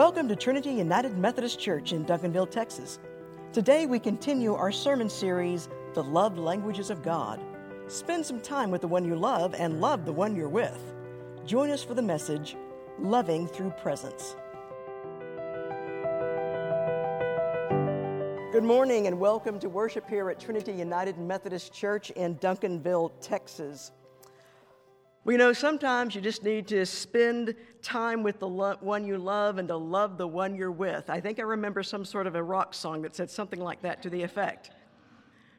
Welcome to Trinity United Methodist Church in Duncanville, Texas. Today we continue our sermon series, The Love Languages of God. Spend some time with the one you love and love the one you're with. Join us for the message, Loving Through Presence. Good morning and welcome to worship here at Trinity United Methodist Church in Duncanville, Texas. You know, sometimes you just need to spend time with the lo- one you love and to love the one you're with. I think I remember some sort of a rock song that said something like that to the effect.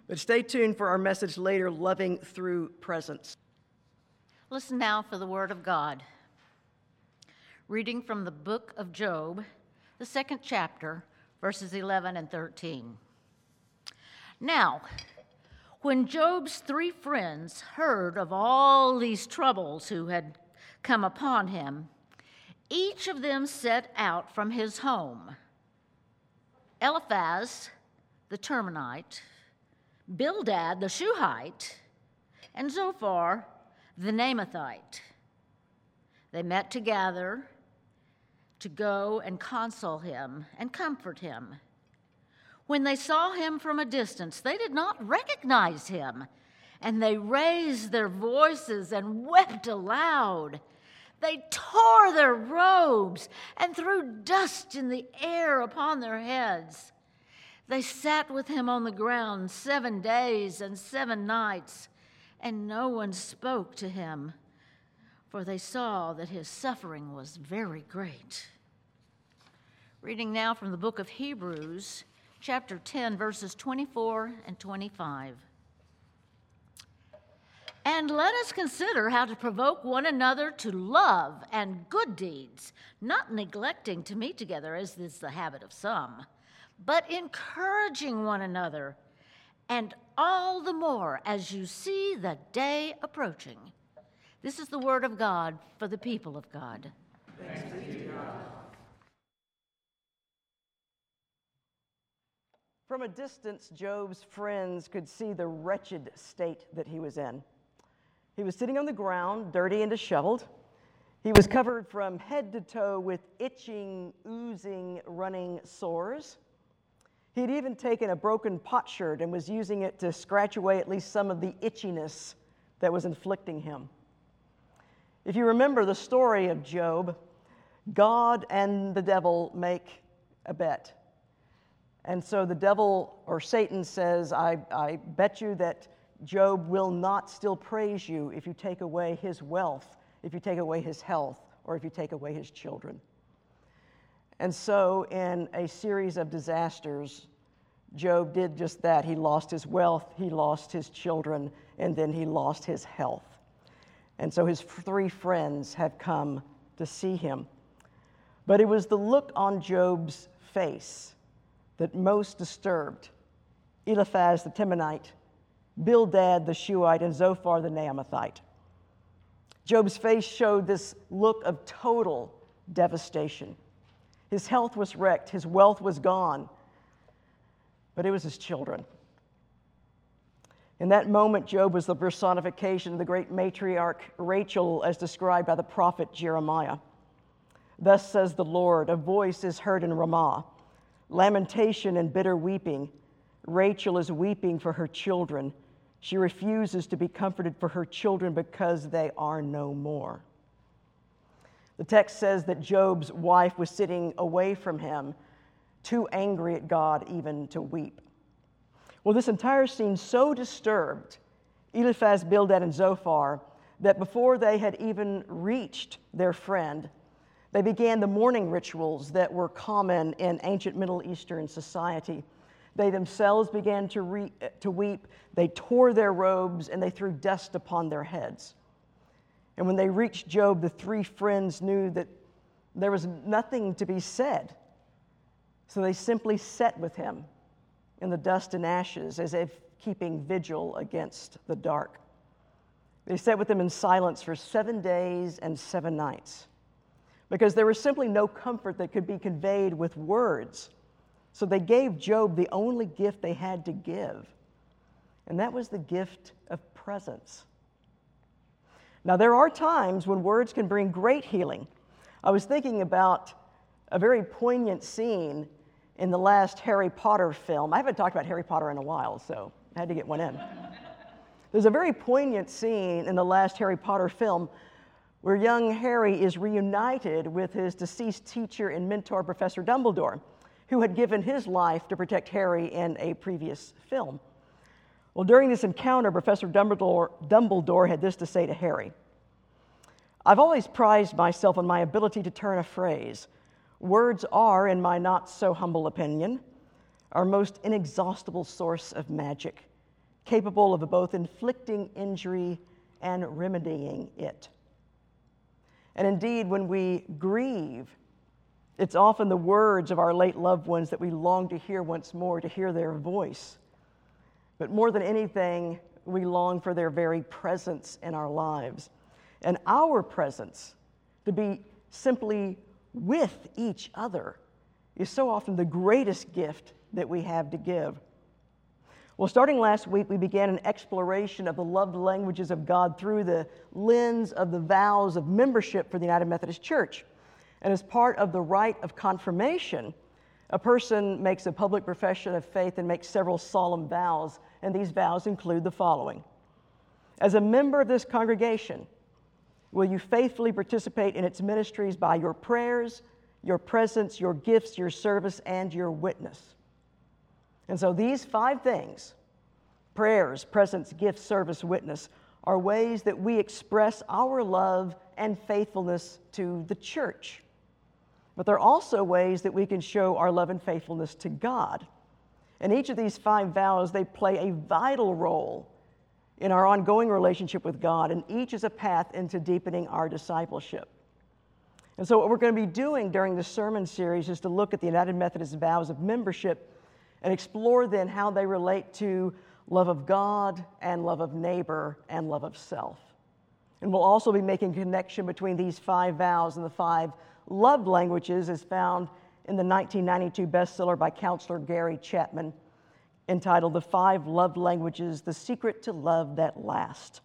But stay tuned for our message later Loving Through Presence. Listen now for the Word of God. Reading from the book of Job, the second chapter, verses 11 and 13. Now, when Job's three friends heard of all these troubles who had come upon him, each of them set out from his home. Eliphaz, the Temanite, Bildad, the Shuhite, and Zophar, the Naamathite. They met together to go and console him and comfort him. When they saw him from a distance, they did not recognize him, and they raised their voices and wept aloud. They tore their robes and threw dust in the air upon their heads. They sat with him on the ground seven days and seven nights, and no one spoke to him, for they saw that his suffering was very great. Reading now from the book of Hebrews chapter 10, verses 24 and 25. And let us consider how to provoke one another to love and good deeds, not neglecting to meet together, as is the habit of some, but encouraging one another, and all the more as you see the day approaching. This is the word of God for the people of God. Thanks be to God. From a distance, Job's friends could see the wretched state that he was in. He was sitting on the ground, dirty and disheveled. He was covered from head to toe with itching, oozing, running sores. He'd even taken a broken potsherd and was using it to scratch away at least some of the itchiness that was inflicting him. If you remember the story of Job, God and the devil make a bet. And so the devil or Satan says, I, I bet you that Job will not still praise you if you take away his wealth, if you take away his health, or if you take away his children. And so, in a series of disasters, Job did just that. He lost his wealth, he lost his children, and then he lost his health. And so his three friends have come to see him. But it was the look on Job's face that most disturbed Eliphaz the Temanite, Bildad the Shuhite, and Zophar the Naamathite. Job's face showed this look of total devastation. His health was wrecked, his wealth was gone, but it was his children. In that moment, Job was the personification of the great matriarch Rachel, as described by the prophet Jeremiah. Thus says the Lord, a voice is heard in Ramah lamentation and bitter weeping. Rachel is weeping for her children. She refuses to be comforted for her children because they are no more. The text says that Job's wife was sitting away from him, too angry at God even to weep. Well, this entire scene so disturbed Eliphaz, Bildad, and Zophar that before they had even reached their friend, they began the mourning rituals that were common in ancient Middle Eastern society. They themselves began to, re- to weep. They tore their robes and they threw dust upon their heads. And when they reached Job, the three friends knew that there was nothing to be said. So they simply sat with him in the dust and ashes as if keeping vigil against the dark. They sat with him in silence for seven days and seven nights because there was simply no comfort that could be conveyed with words. So they gave Job the only gift they had to give, and that was the gift of presence. Now, there are times when words can bring great healing. I was thinking about a very poignant scene in the last Harry Potter film. I haven't talked about Harry Potter in a while, so I had to get one in. There's a very poignant scene in the last Harry Potter film where young Harry is reunited with his deceased teacher and mentor, Professor Dumbledore, who had given his life to protect Harry in a previous film. Well, during this encounter, Professor Dumbledore, Dumbledore had this to say to Harry I've always prized myself on my ability to turn a phrase. Words are, in my not so humble opinion, our most inexhaustible source of magic, capable of both inflicting injury and remedying it. And indeed, when we grieve, it's often the words of our late loved ones that we long to hear once more, to hear their voice. But more than anything, we long for their very presence in our lives. And our presence, to be simply with each other, is so often the greatest gift that we have to give. Well, starting last week, we began an exploration of the loved languages of God through the lens of the vows of membership for the United Methodist Church. And as part of the rite of confirmation, a person makes a public profession of faith and makes several solemn vows, and these vows include the following As a member of this congregation, will you faithfully participate in its ministries by your prayers, your presence, your gifts, your service, and your witness? And so these five things prayers, presence, gift, service, witness are ways that we express our love and faithfulness to the church. But they're also ways that we can show our love and faithfulness to God. And each of these five vows, they play a vital role in our ongoing relationship with God, and each is a path into deepening our discipleship. And so, what we're going to be doing during this sermon series is to look at the United Methodist vows of membership and explore then how they relate to love of God and love of neighbor and love of self. And we'll also be making connection between these five vows and the five love languages as found in the 1992 bestseller by counselor Gary Chapman entitled The Five Love Languages The Secret to Love That Lasts.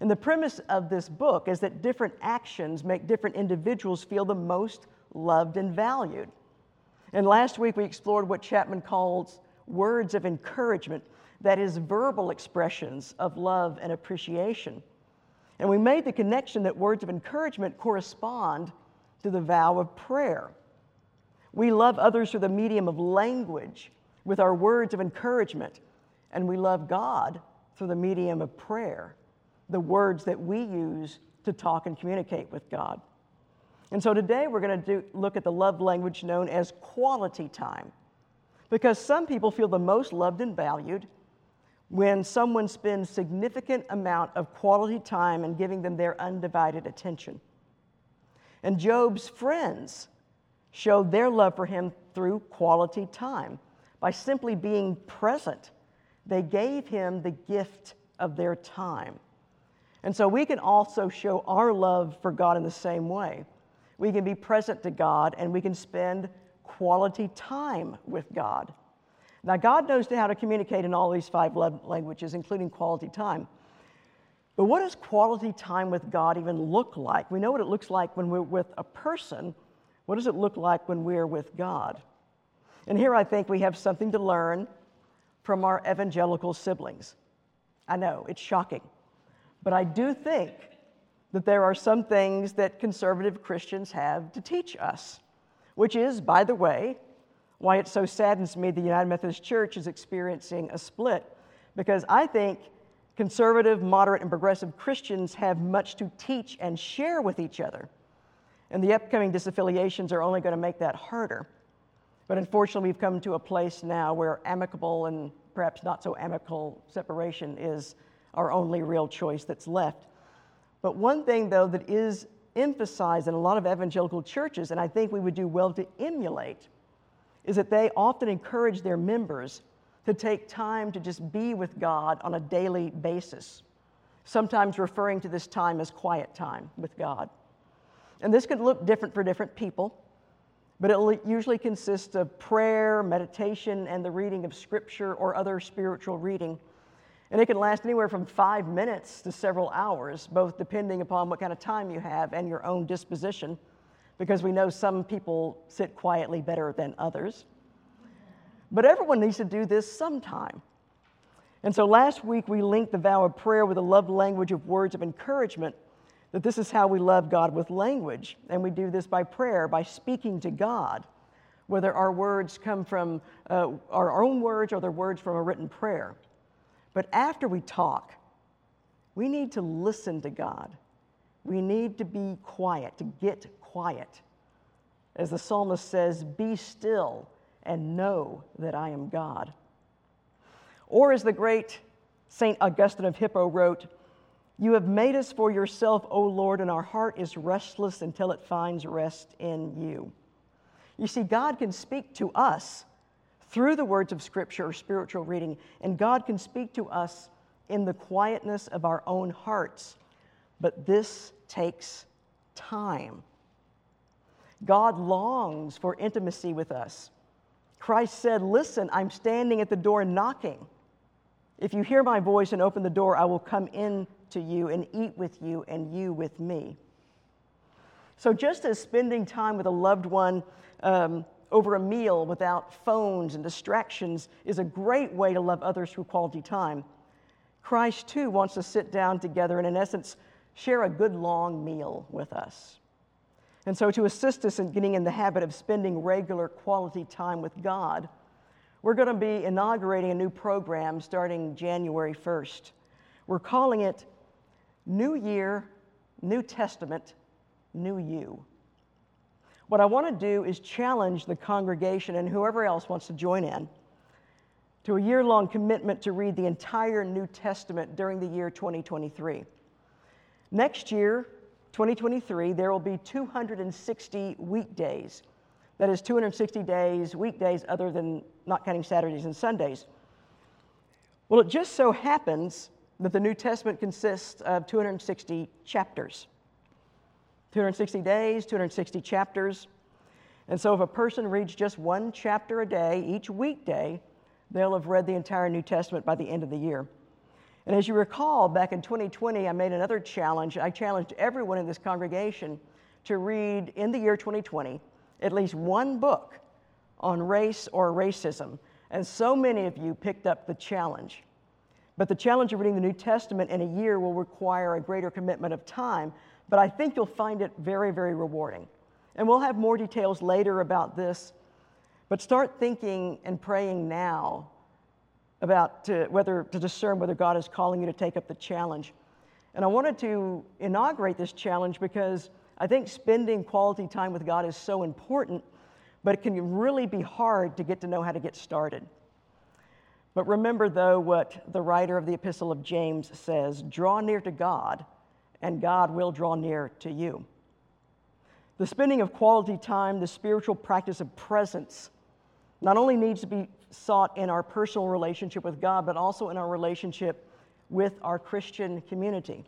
And the premise of this book is that different actions make different individuals feel the most loved and valued. And last week we explored what Chapman calls words of encouragement, that is, verbal expressions of love and appreciation. And we made the connection that words of encouragement correspond to the vow of prayer. We love others through the medium of language with our words of encouragement, and we love God through the medium of prayer, the words that we use to talk and communicate with God. And so today we're going to look at the love language known as quality time. Because some people feel the most loved and valued when someone spends significant amount of quality time and giving them their undivided attention. And Job's friends showed their love for him through quality time. By simply being present, they gave him the gift of their time. And so we can also show our love for God in the same way we can be present to God, and we can spend quality time with God. Now, God knows how to communicate in all these five languages, including quality time. But what does quality time with God even look like? We know what it looks like when we're with a person. What does it look like when we're with God? And here I think we have something to learn from our evangelical siblings. I know, it's shocking. But I do think that there are some things that conservative Christians have to teach us, which is, by the way, why it so saddens me the United Methodist Church is experiencing a split. Because I think conservative, moderate, and progressive Christians have much to teach and share with each other. And the upcoming disaffiliations are only going to make that harder. But unfortunately, we've come to a place now where amicable and perhaps not so amicable separation is our only real choice that's left. But one thing, though, that is emphasized in a lot of evangelical churches, and I think we would do well to emulate, is that they often encourage their members to take time to just be with God on a daily basis, sometimes referring to this time as quiet time with God. And this could look different for different people, but it usually consists of prayer, meditation, and the reading of scripture or other spiritual reading and it can last anywhere from five minutes to several hours, both depending upon what kind of time you have and your own disposition. because we know some people sit quietly better than others. But everyone needs to do this sometime. And so last week we linked the vow of prayer with a love language of words of encouragement that this is how we love God with language. And we do this by prayer, by speaking to God, whether our words come from uh, our own words or they're words from a written prayer. But after we talk, we need to listen to God. We need to be quiet, to get quiet. As the psalmist says, Be still and know that I am God. Or as the great St. Augustine of Hippo wrote, You have made us for yourself, O Lord, and our heart is restless until it finds rest in you. You see, God can speak to us through the words of Scripture or spiritual reading, and God can speak to us in the quietness of our own hearts. But this takes time. God longs for intimacy with us. Christ said, Listen, I'm standing at the door knocking. If you hear my voice and open the door, I will come in to you and eat with you and you with me. So, just as spending time with a loved one um, over a meal without phones and distractions is a great way to love others through quality time, Christ too wants to sit down together and, in essence, share a good long meal with us. And so, to assist us in getting in the habit of spending regular quality time with God, we're going to be inaugurating a new program starting January 1st. We're calling it New Year, New Testament, New You. What I want to do is challenge the congregation and whoever else wants to join in to a year long commitment to read the entire New Testament during the year 2023. Next year, 2023, there will be 260 weekdays. That is 260 days, weekdays, other than not counting Saturdays and Sundays. Well, it just so happens that the New Testament consists of 260 chapters. 260 days, 260 chapters. And so, if a person reads just one chapter a day, each weekday, they'll have read the entire New Testament by the end of the year. And as you recall, back in 2020, I made another challenge. I challenged everyone in this congregation to read in the year 2020 at least one book on race or racism. And so many of you picked up the challenge. But the challenge of reading the New Testament in a year will require a greater commitment of time, but I think you'll find it very, very rewarding. And we'll have more details later about this, but start thinking and praying now about to, whether to discern whether God is calling you to take up the challenge. And I wanted to inaugurate this challenge because I think spending quality time with God is so important, but it can really be hard to get to know how to get started. But remember, though, what the writer of the Epistle of James says draw near to God, and God will draw near to you. The spending of quality time, the spiritual practice of presence, not only needs to be sought in our personal relationship with God, but also in our relationship with our Christian community.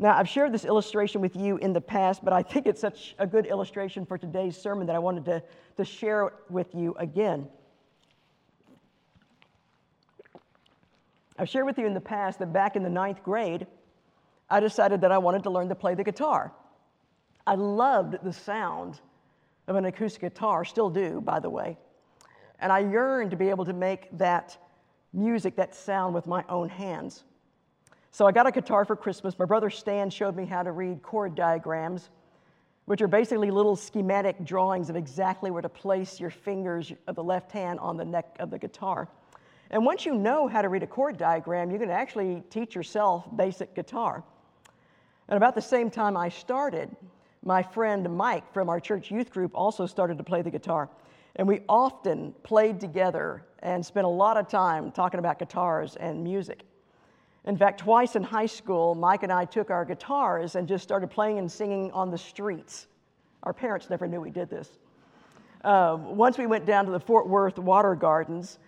Now, I've shared this illustration with you in the past, but I think it's such a good illustration for today's sermon that I wanted to, to share it with you again. I've shared with you in the past that back in the ninth grade, I decided that I wanted to learn to play the guitar. I loved the sound of an acoustic guitar, still do, by the way. And I yearned to be able to make that music, that sound with my own hands. So I got a guitar for Christmas. My brother Stan showed me how to read chord diagrams, which are basically little schematic drawings of exactly where to place your fingers of the left hand on the neck of the guitar. And once you know how to read a chord diagram, you can actually teach yourself basic guitar. And about the same time I started, my friend Mike from our church youth group also started to play the guitar. And we often played together and spent a lot of time talking about guitars and music. In fact, twice in high school, Mike and I took our guitars and just started playing and singing on the streets. Our parents never knew we did this. Uh, once we went down to the Fort Worth Water Gardens,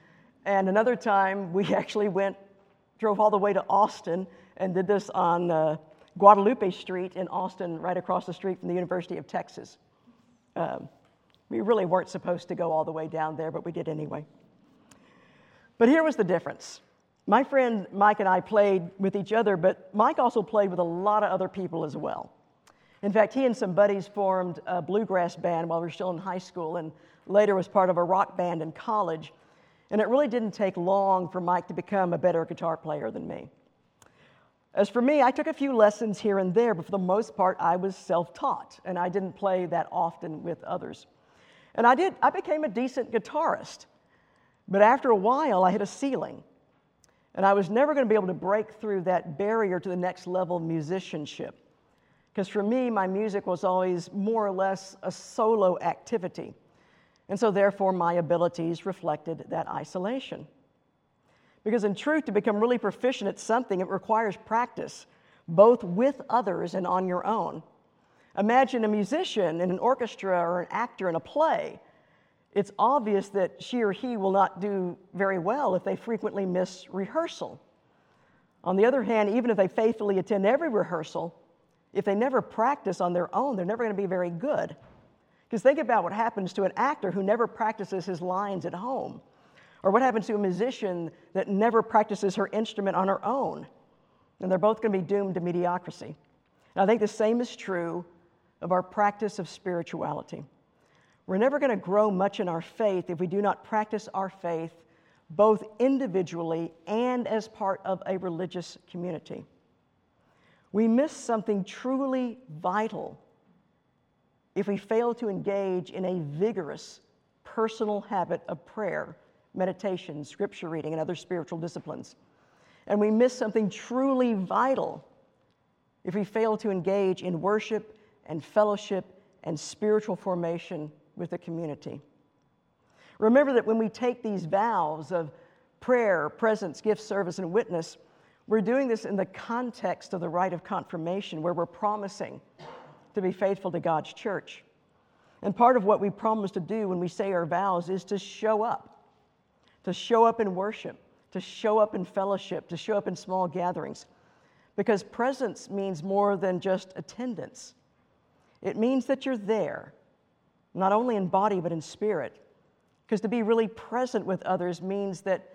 and another time we actually went, drove all the way to Austin and did this on uh, Guadalupe Street in Austin, right across the street from the University of Texas. Um, we really weren't supposed to go all the way down there, but we did anyway. But here was the difference. My friend Mike and I played with each other, but Mike also played with a lot of other people as well. In fact, he and some buddies formed a bluegrass band while we were still in high school and later was part of a rock band in college. And it really didn't take long for Mike to become a better guitar player than me. As for me, I took a few lessons here and there, but for the most part, I was self taught and I didn't play that often with others. And I did, I became a decent guitarist. But after a while, I hit a ceiling. And I was never going to be able to break through that barrier to the next level of musicianship. Because for me, my music was always more or less a solo activity. And so, therefore, my abilities reflected that isolation. Because, in truth, to become really proficient at something, it requires practice, both with others and on your own. Imagine a musician in an orchestra or an actor in a play. It's obvious that she or he will not do very well if they frequently miss rehearsal. On the other hand, even if they faithfully attend every rehearsal, if they never practice on their own, they're never going to be very good. Because think about what happens to an actor who never practices his lines at home, or what happens to a musician that never practices her instrument on her own. And they're both going to be doomed to mediocrity. And I think the same is true of our practice of spirituality. We're never going to grow much in our faith if we do not practice our faith both individually and as part of a religious community. We miss something truly vital if we fail to engage in a vigorous personal habit of prayer, meditation, scripture reading, and other spiritual disciplines. And we miss something truly vital if we fail to engage in worship and fellowship and spiritual formation with the community. Remember that when we take these vows of prayer, presence, gift, service, and witness, we're doing this in the context of the rite of confirmation, where we're promising to be faithful to God's church. And part of what we promise to do when we say our vows is to show up, to show up in worship, to show up in fellowship, to show up in small gatherings. Because presence means more than just attendance, it means that you're there, not only in body, but in spirit. Because to be really present with others means that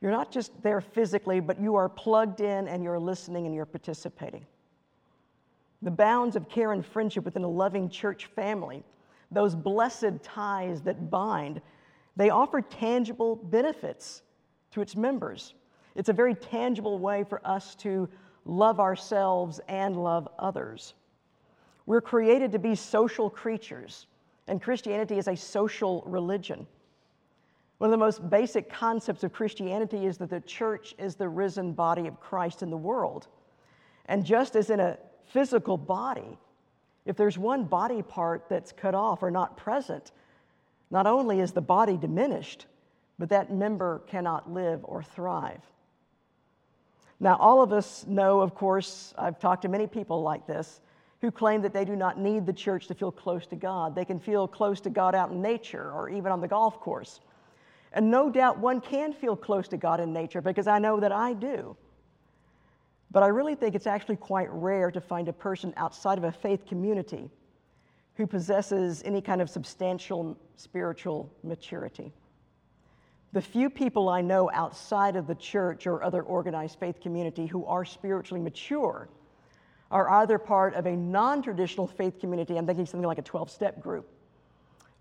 you're not just there physically, but you are plugged in and you're listening and you're participating. The bounds of care and friendship within a loving church family, those blessed ties that bind, they offer tangible benefits to its members. It's a very tangible way for us to love ourselves and love others. We're created to be social creatures, and Christianity is a social religion. One of the most basic concepts of Christianity is that the church is the risen body of Christ in the world. And just as in a physical body, if there's one body part that's cut off or not present, not only is the body diminished, but that member cannot live or thrive. Now, all of us know, of course, I've talked to many people like this who claim that they do not need the church to feel close to God. They can feel close to God out in nature or even on the golf course. And no doubt one can feel close to God in nature because I know that I do. But I really think it's actually quite rare to find a person outside of a faith community who possesses any kind of substantial spiritual maturity. The few people I know outside of the church or other organized faith community who are spiritually mature are either part of a non traditional faith community, I'm thinking something like a 12 step group,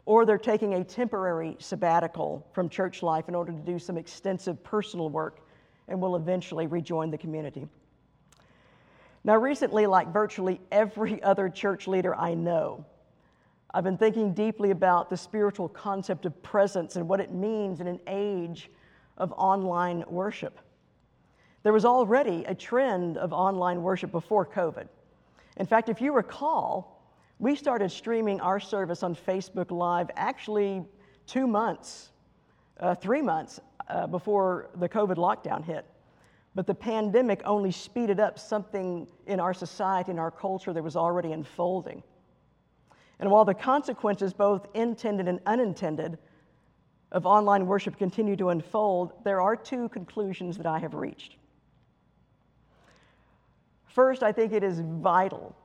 or they're taking a temporary sabbatical from church life in order to do some extensive personal work and will eventually rejoin the community. Now, recently, like virtually every other church leader I know, I've been thinking deeply about the spiritual concept of presence and what it means in an age of online worship. There was already a trend of online worship before COVID. In fact, if you recall, we started streaming our service on Facebook Live actually two months, uh, three months uh, before the COVID lockdown hit. But the pandemic only speeded up something in our society and our culture that was already unfolding. And while the consequences, both intended and unintended, of online worship continue to unfold, there are two conclusions that I have reached. First, I think it is vital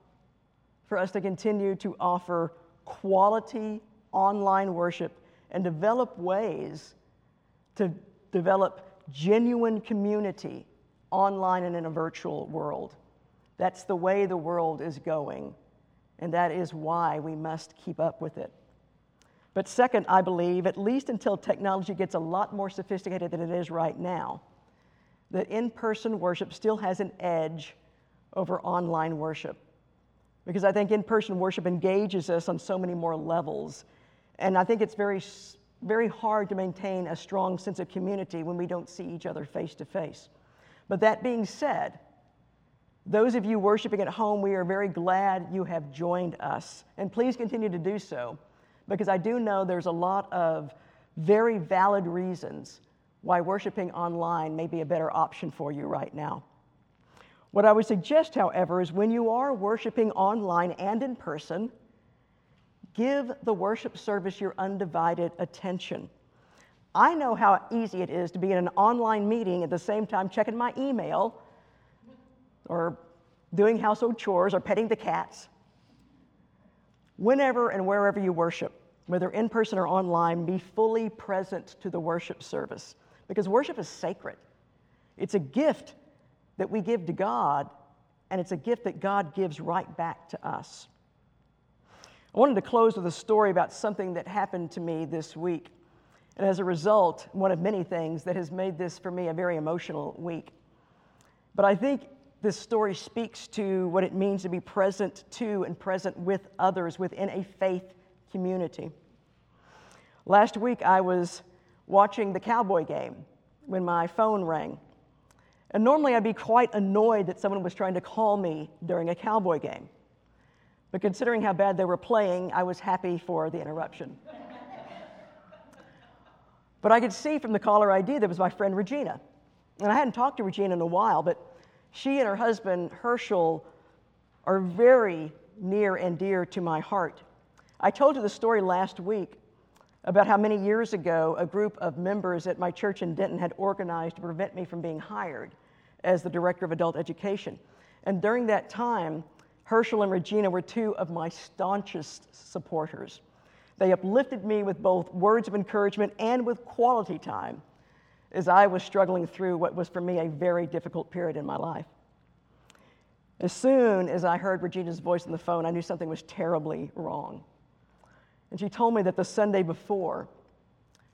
for us to continue to offer quality online worship and develop ways to develop genuine community online and in a virtual world. That's the way the world is going. And that is why we must keep up with it. But second, I believe, at least until technology gets a lot more sophisticated than it is right now, that in person worship still has an edge over online worship. Because I think in person worship engages us on so many more levels. And I think it's very, very hard to maintain a strong sense of community when we don't see each other face to face. But that being said, those of you worshiping at home, we are very glad you have joined us. And please continue to do so, because I do know there's a lot of very valid reasons why worshiping online may be a better option for you right now. What I would suggest, however, is when you are worshiping online and in person, give the worship service your undivided attention. I know how easy it is to be in an online meeting at the same time checking my email or doing household chores or petting the cats. Whenever and wherever you worship, whether in person or online, be fully present to the worship service because worship is sacred. It's a gift that we give to God, and it's a gift that God gives right back to us. I wanted to close with a story about something that happened to me this week. And as a result, one of many things that has made this for me a very emotional week. But I think this story speaks to what it means to be present to and present with others within a faith community. Last week, I was watching the Cowboy game when my phone rang. And normally I'd be quite annoyed that someone was trying to call me during a Cowboy game. But considering how bad they were playing, I was happy for the interruption. but I could see from the caller ID that it was my friend Regina. And I hadn't talked to Regina in a while, but she and her husband, Herschel, are very near and dear to my heart. I told you the story last week about how many years ago a group of members at my church in Denton had organized to prevent me from being hired as the director of adult education. And during that time, Herschel and Regina were two of my staunchest supporters. They uplifted me with both words of encouragement and with quality time as I was struggling through what was for me a very difficult period in my life. As soon as I heard Regina's voice on the phone, I knew something was terribly wrong. And she told me that the Sunday before,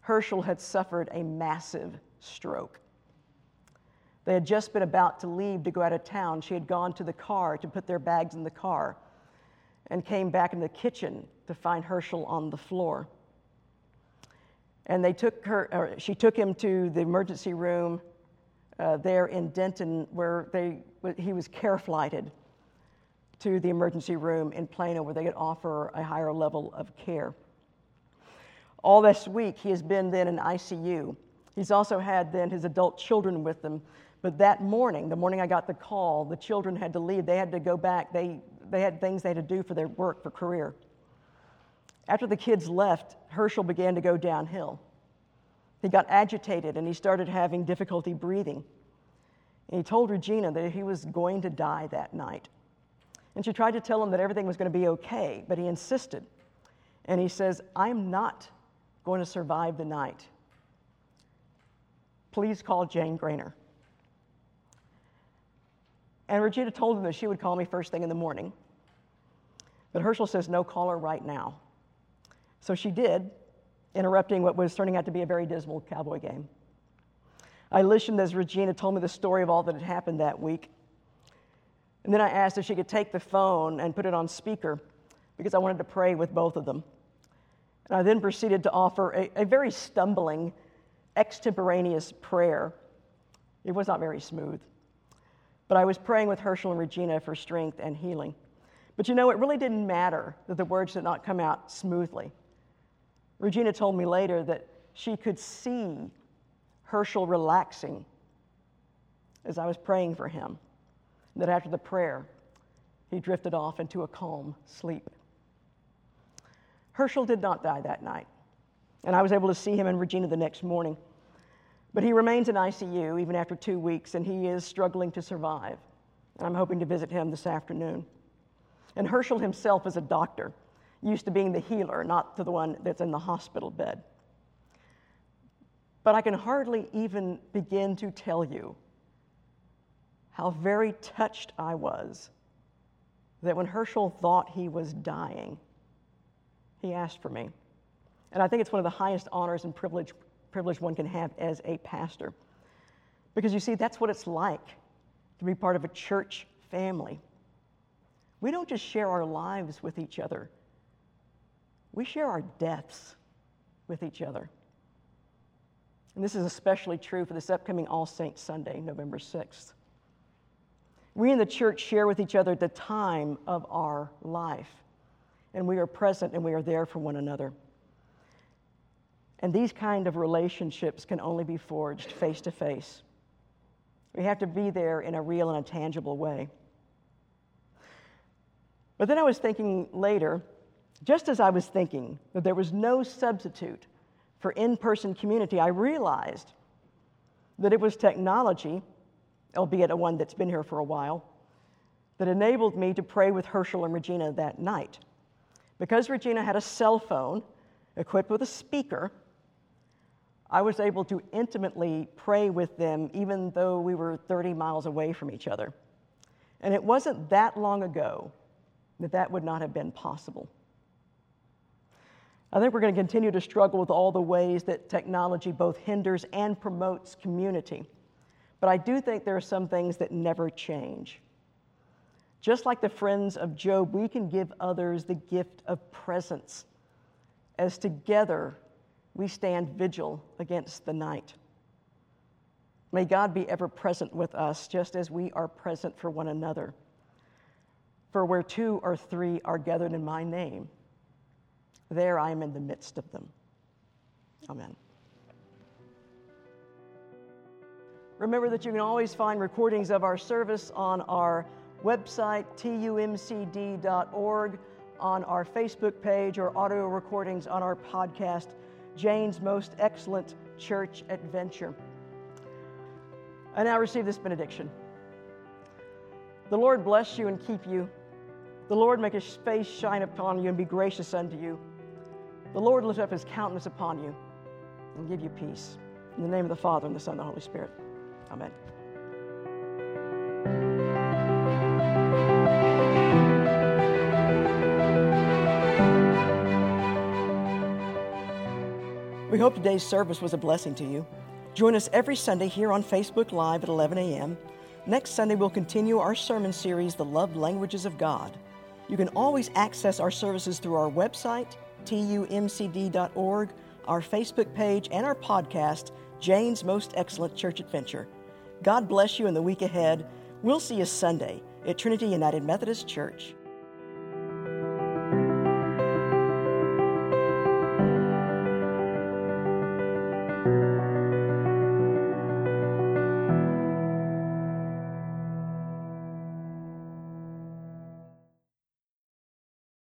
Herschel had suffered a massive stroke. They had just been about to leave to go out of town. She had gone to the car to put their bags in the car and came back in the kitchen to find Herschel on the floor. And they took her, she took him to the emergency room uh, there in Denton where they, he was care flighted to the emergency room in Plano where they could offer a higher level of care. All this week, he has been then in ICU. He's also had then his adult children with him. But that morning, the morning I got the call, the children had to leave. They had to go back. They, they had things they had to do for their work, for career. After the kids left, Herschel began to go downhill. He got agitated and he started having difficulty breathing. And he told Regina that he was going to die that night. And she tried to tell him that everything was going to be okay, but he insisted. And he says, I'm not going to survive the night. Please call Jane Grainer. And Regina told him that she would call me first thing in the morning. But Herschel says, no, call her right now. So she did, interrupting what was turning out to be a very dismal cowboy game. I listened as Regina told me the story of all that had happened that week. And then I asked if she could take the phone and put it on speaker because I wanted to pray with both of them. And I then proceeded to offer a, a very stumbling, extemporaneous prayer. It was not very smooth. But I was praying with Herschel and Regina for strength and healing. But you know, it really didn't matter that the words did not come out smoothly. Regina told me later that she could see Herschel relaxing as I was praying for him that after the prayer, he drifted off into a calm sleep. Herschel did not die that night, and I was able to see him in Regina the next morning. But he remains in ICU even after two weeks, and he is struggling to survive. And I'm hoping to visit him this afternoon. And Herschel himself is a doctor, used to being the healer, not to the one that's in the hospital bed. But I can hardly even begin to tell you how very touched I was that when Herschel thought he was dying, he asked for me. And I think it's one of the highest honors and privilege, privilege one can have as a pastor. Because you see, that's what it's like to be part of a church family. We don't just share our lives with each other, we share our deaths with each other. And this is especially true for this upcoming All Saints Sunday, November 6th. We in the church share with each other the time of our life, and we are present and we are there for one another. And these kind of relationships can only be forged face to face. We have to be there in a real and a tangible way. But then I was thinking later, just as I was thinking that there was no substitute for in person community, I realized that it was technology, albeit a one that's been here for a while, that enabled me to pray with Herschel and Regina that night. Because Regina had a cell phone equipped with a speaker, I was able to intimately pray with them even though we were 30 miles away from each other. And it wasn't that long ago that that would not have been possible. I think we're going to continue to struggle with all the ways that technology both hinders and promotes community. But I do think there are some things that never change. Just like the friends of Job, we can give others the gift of presence as together we stand vigil against the night. May God be ever present with us just as we are present for one another. For where two or three are gathered in my name, there I am in the midst of them. Amen. Remember that you can always find recordings of our service on our website, tumcd.org, on our Facebook page, or audio recordings on our podcast, Jane's Most Excellent Church Adventure. I now receive this benediction. The Lord bless you and keep you. The Lord make his face shine upon you and be gracious unto you. The Lord lift up his countenance upon you and give you peace. In the name of the Father, and the Son, and the Holy Spirit. Amen. We hope today's service was a blessing to you. Join us every Sunday here on Facebook Live at 11 a.m. Next Sunday, we'll continue our sermon series, The Love Languages of God. You can always access our services through our website, tumcd.org, our Facebook page, and our podcast, Jane's Most Excellent Church Adventure. God bless you in the week ahead. We'll see you Sunday at Trinity United Methodist Church.